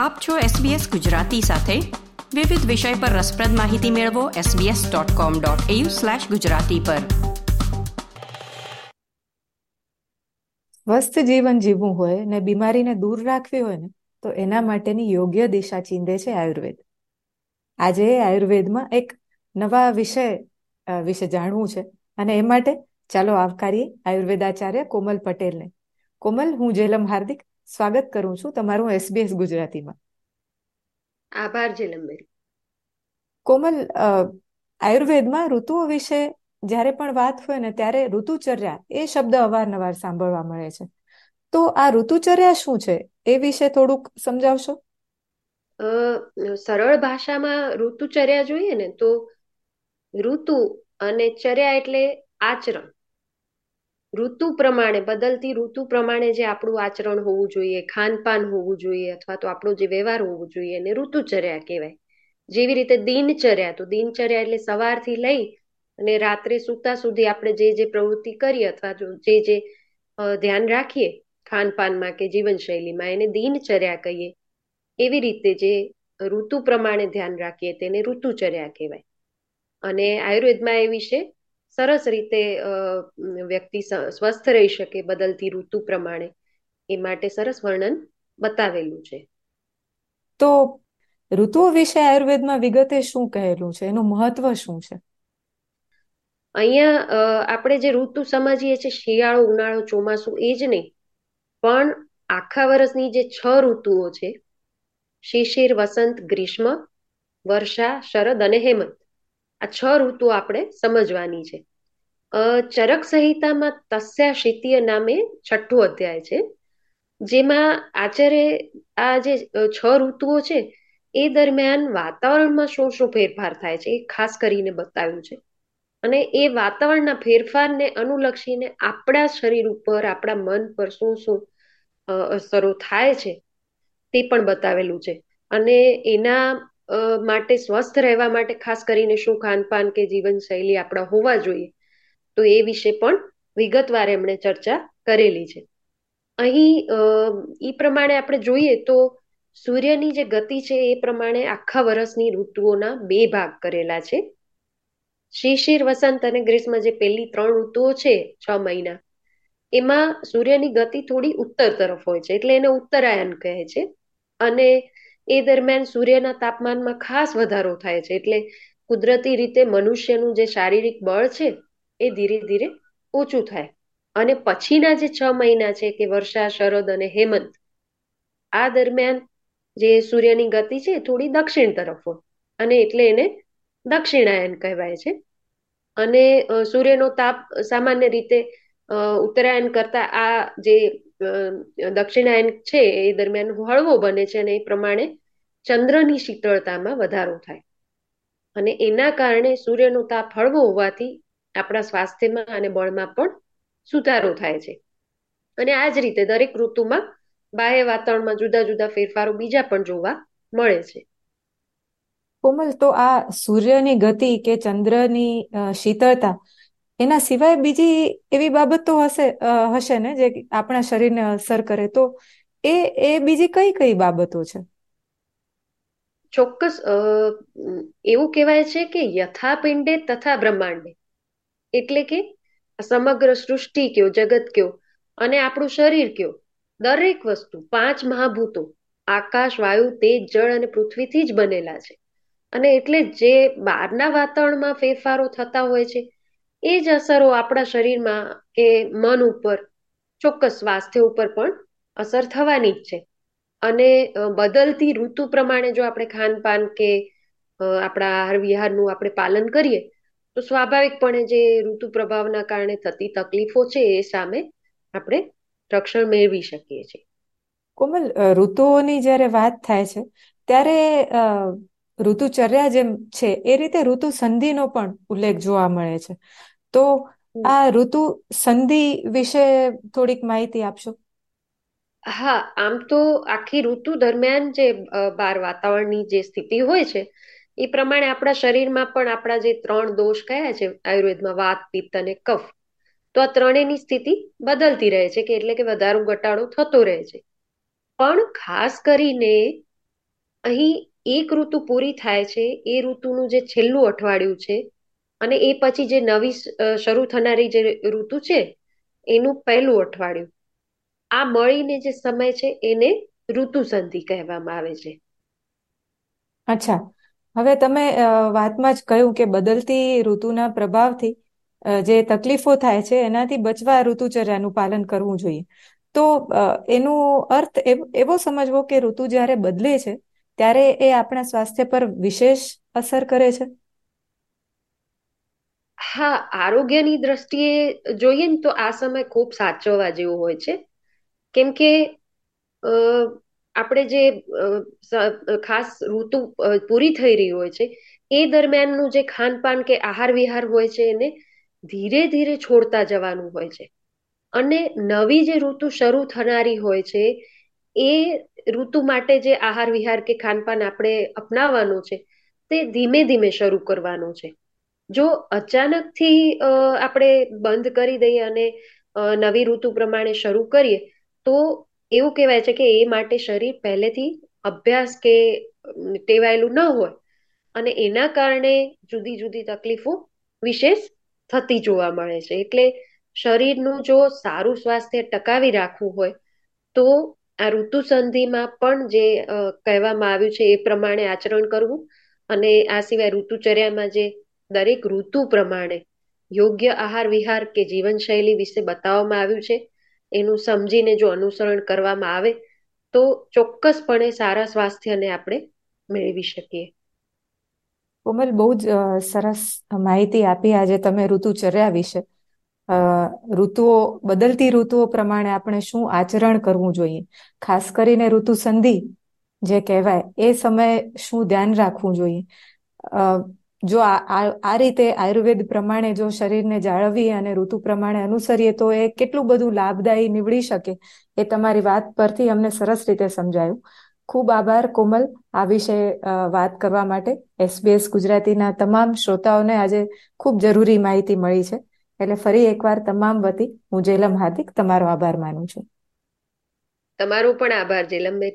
આપ છો SBS ગુજરાતી સાથે. વિવિધ વિષય પર રસપ્રદ માહિતી મેળવો sbs.com.au/gujarati પર. સ્વસ્થ જીવન જીવવું હોય ને બીમારીને દૂર રાખવી હોય ને, તો એના માટેની યોગ્ય દિશા ચીંધે છે આયુર્વેદ. આજે આયુર્વેદમાં એક નવા વિષય વિશે જાણવું છે અને એ માટે ચાલો આવકારીએ આયુર્વેદાચાર્ય કોમલ પટેલને. કોમલ, હું જેલમ હાર્દિક સ્વાગત કરું છું તમારું એસબીએસ ગુજરાતીમાં. આભાર જેલમબેન કોમલ આયુર્વેદમાં ઋતુઓ વિશે જ્યારે પણ વાત હોય ને ત્યારે ઋતુચર્યા એ શબ્દ અવારનવાર સાંભળવા મળે છે. તો આ ઋતુચર્યા શું છે? એ વિશે થોડુંક સમજાવશો? સરળ ભાષામાં ઋતુચર્યા જોઈએ ને તો ઋતુ અને ચર્યા એટલે આચરણ. ઋતુ પ્રમાણે, બદલતી ઋતુ પ્રમાણે જે આપણું આચરણ હોવું જોઈએ, ખાનપાન હોવું જોઈએ અથવા તો આપણો જે વ્યવહાર હોવો જોઈએ એને ઋતુચર્યા કહેવાય. જેવી રીતે દિનચર્યા, તો દિનચર્યા એટલે સવારથી લઈ અને રાત્રે સૂતા સુધી આપણે જે જે પ્રવૃત્તિ કરીએ અથવા જે જે ધ્યાન રાખીએ ખાનપાનમાં કે જીવનશૈલીમાં એને દિનચર્યા કહીએ, એવી રીતે જે ઋતુ પ્રમાણે ધ્યાન રાખીએ તેને ઋતુચર્યા કહેવાય. અને આયુર્વેદમાં એ વિશે સરસ રીતે વ્યક્તિ સ્વસ્થ રહી શકે બદલતી ઋતુ પ્રમાણે. એ માટે સરસ વર્ણન બતાવેલું છે. તો ઋતુઓ વિશે આયુર્વેદમાં વિગતે શું કહેલું છે? એનું મહત્વ શું છે? અહીંયા આપણે જે ઋતુ સમજીએ છીએ શિયાળો ઉનાળો ચોમાસું એ જ નહીં. પણ આખા વર્ષની જે છ ઋતુઓ છે શિશિર વસંત ગ્રીષ્મ વર્ષા શરદ અને હેમંત. આ છ ઋતુ આપણે સમજવાની છે. ચરક સંહિતામાં તસ્યા શિતીય નામે છઠ્ઠો અધ્યાય છે, જેમાં આચાર્ય આ જે છ ઋતુઓ છે, એ દરમિયાન વાતાવરણમાં શું શું ફેરફાર થાય છે એ ખાસ કરીને બતાવ્યું છે. અને એ વાતાવરણના ફેરફારને અનુલક્ષીને આપણા શરીર ઉપર, આપણા મન પર શું શું અસરો થાય છે, તે પણ બતાવેલું છે. અને એના માટે સ્વસ્થ રહેવા માટે ખાસ કરીને શું ખાનપાન કે જીવનશૈલી આપણા હોવા જોઈએ તો એ વિશે પણ વિગતવાર એમણે ચર્ચા કરેલી છે. અહીં એ પ્રમાણે આપણે જોઈએ તો સૂર્યની જે ગતિ છે એ પ્રમાણે આખા વર્ષની ઋતુઓના બે ભાગ કરેલા છે. શિશિર, વસંત અને ગ્રીષ્મ જે પહેલી ત્રણ ઋતુઓ છે છ મહિના, એમાં સૂર્યની ગતિ થોડી ઉત્તર તરફ હોય છે, એટલે એને ઉત્તરાયણ કહે છે. અને એ દરમિયાન સૂર્યના તાપમાનમાં ખાસ વધારો થાય છે, એટલે કુદરતી રીતે મનુષ્યનું જે શારીરિક બળ છે એ ધીરે ધીરે ઓછું થાય. અને પછીના જે છ મહિના છે કે વર્ષા, શરદ અને હેમંત, આ દરમિયાન જે સૂર્યની ગતિ છે થોડી દક્ષિણ તરફ હોય. અને એટલે એને દક્ષિણાયન કહેવાય છે. અને સૂર્યનો તાપ સામાન્ય રીતે ઉત્તરાયણ કરતા આ જે દક્ષિણાયન છે એ દરમિયાન હળવો બને છે અને એ પ્રમાણે ચંદ્રની શીતળતામાં વધારો થાય. અને એના કારણે સૂર્યનો તાપ હળવો હોવાથી આપણા સ્વાસ્થ્યમાં અને બળમાં પણ સુધારો થાય છે. અને આ જ રીતે દરેક ઋતુમાં બાહ્ય વાતાવરણમાં જુદા જુદા ફેરફારો બીજા પણ જોવા મળે છે. કોમલ તો આ સૂર્યની ગતિ કે ચંદ્રની શીતળતા એના સિવાય બીજી એવી બાબતો હશે હશે ને જે આપણા શરીરને અસર કરે તો એ એ બીજી કઈ કઈ બાબતો છે? ચોક્કસ એવું કહેવાય છે કે યથાપિંડે તથા બ્રહ્માંડે. એટલે કે સમગ્ર સૃષ્ટિ કયો, જગત કયો અને આપણું શરીર કયો? દરેક વસ્તુ, પાંચ મહાભૂતો, આકાશ, વાયુ, તેજ, જળ અને પૃથ્વીથી જ બનેલા છે. અને એટલે જે બહારના વાતાવરણમાં ફેરફારો થતા હોય છે, એ જ અસરો આપણા શરીરમાં કે મન ઉપર, ચોક્કસ સ્વાસ્થ્ય ઉપર પણ અસર થવાની જ છે. અને બદલતી ઋતુ પ્રમાણે જો આપણે ખાનપાન કે આપણા આહાર વિહારનું આપણે પાલન કરીએ તો સ્વાભાવિકપણે જે ઋતુ પ્રભાવના કારણે થતી તકલીફો છે એ સામે આપણે રક્ષણ મેળવી શકીએ છીએ. કોમલ ઋતુઓની જ્યારે વાત થાય છે ત્યારે ઋતુચર્યા જેમ છે એ રીતે ઋતુ સંધિનો પણ ઉલ્લેખ જોવા મળે છે. તો આ ઋતુ સંધિ વિશે થોડીક માહિતી આપશો? હા આમ તો આખી ઋતુ દરમિયાન જે બાર વાતાવરણની જે સ્થિતિ હોય છે એ પ્રમાણે આપણા શરીરમાં પણ આપણા જે ત્રણ દોષ કયા છે, આયુર્વેદમાં વાત, પિત્ત અને કફ, તો આ ત્રણેયની સ્થિતિ બદલતી રહે છે કે એટલે કે વધારો ઘટાડો થતો રહે છે. પણ ખાસ કરીને અહીં એક ઋતુ પૂરી થાય છે, એ ઋતુનું જે છેલ્લું અઠવાડિયું છે અને એ પછી જે નવી શરૂ થનારી જે ઋતુ છે, એનું પહેલું અઠવાડિયું. આ મળીને જે સમય છે, એને ઋતુ સંધિ કહેવામાં આવે છે. અચ્છા. હવે તમે વાતમાં જ કહ્યું કે બદલતી ઋતુના પ્રભાવથી જે તકલીફો થાય છે, એનાથી બચવા ઋતુચર્યાનું પાલન કરવું જોઈએ. તો એનો અર્થ એવો સમજવો કે ઋતુ જ્યારે બદલે છે, ત્યારે એ આપણા સ્વાસ્થ્ય પર વિશેષ અસર કરે છે? હા, આરોગ્યની દ્રષ્ટિએ જોઈએ ને તો આ સમય ખૂબ સાચવવા જેવો હોય છે. કેમ કે આપણે જે ખાસ ઋતુ પૂરી થઈ રહી હોય છે, એ દરમિયાનનું જે ખાનપાન કે આહાર વિહાર હોય છે, એને ધીરે ધીરે છોડતા જવાનું હોય છે. અને નવી જે ઋતુ શરૂ થનારી હોય છે, એ ઋતુ માટે જે આહાર વિહાર કે ખાનપાન આપણે અપનાવવાનું છે, તે ધીમે ધીમે શરૂ કરવાનું છે. જો અચાનકથી આપણે બંધ કરી દઈએ અને નવી ઋતુ પ્રમાણે શરૂ કરીએ, તો એવું કહેવાય છે કે એ માટે શરીર પહેલેથી અભ્યાસ કે ટેવાયેલું ન હોય અને એના કારણે જુદી જુદી તકલીફો વિશેષ થતી જોવા મળે છે. એટલે શરીરનું જો સારું સ્વાસ્થ્ય ટકાવી રાખવું હોય, તો આ ઋતુ સંધિમાં પણ જે કહેવામાં આવ્યું છે એ પ્રમાણે આચરણ કરવું અને આ સિવાય ઋતુચર્યામાં જે દરેક ઋતુ પ્રમાણે યોગ્ય આહાર વિહાર કે જીવનશૈલી વિશે બતાવવામાં આવ્યું છે. એનું સમજીને જો અનુસરણ કરવામાં આવે, તો ચોક્કસપણે સારા સ્વાસ્થ્યને આપણે મેળવી શકીએ. કોમલ, બહુ જ સરસ માહિતી આપી આજે તમે ઋતુચર્યા વિશે. ઋતુઓ, બદલતી ઋતુઓ પ્રમાણે આપણે શું આચરણ કરવું જોઈએ? ખાસ કરીને ઋતુ સંધિ જે કહેવાય, એ સમયે શું ધ્યાન રાખવું જોઈએ? જો આ રીતે આયુર્વેદ પ્રમાણે જો શરીરને જાળવીએ અને ઋતુ પ્રમાણે અનુસરીએ તો એ કેટલું બધું લાભદાયી નીવડી શકે એ તમારી વાત પરથી અમને સરસ રીતે સમજાયું. ખૂબ આભાર કોમલ આ વિશે વાત કરવા માટે. એસબીએસ ગુજરાતીના તમામ શ્રોતાઓને આજે ખૂબ જરૂરી માહિતી મળી છે. એટલે ફરી એકવાર તમામ વતી હું જેલમ હાર્દિક તમારો આભાર માનું છું. તમારો પણ આભાર જેલમબેન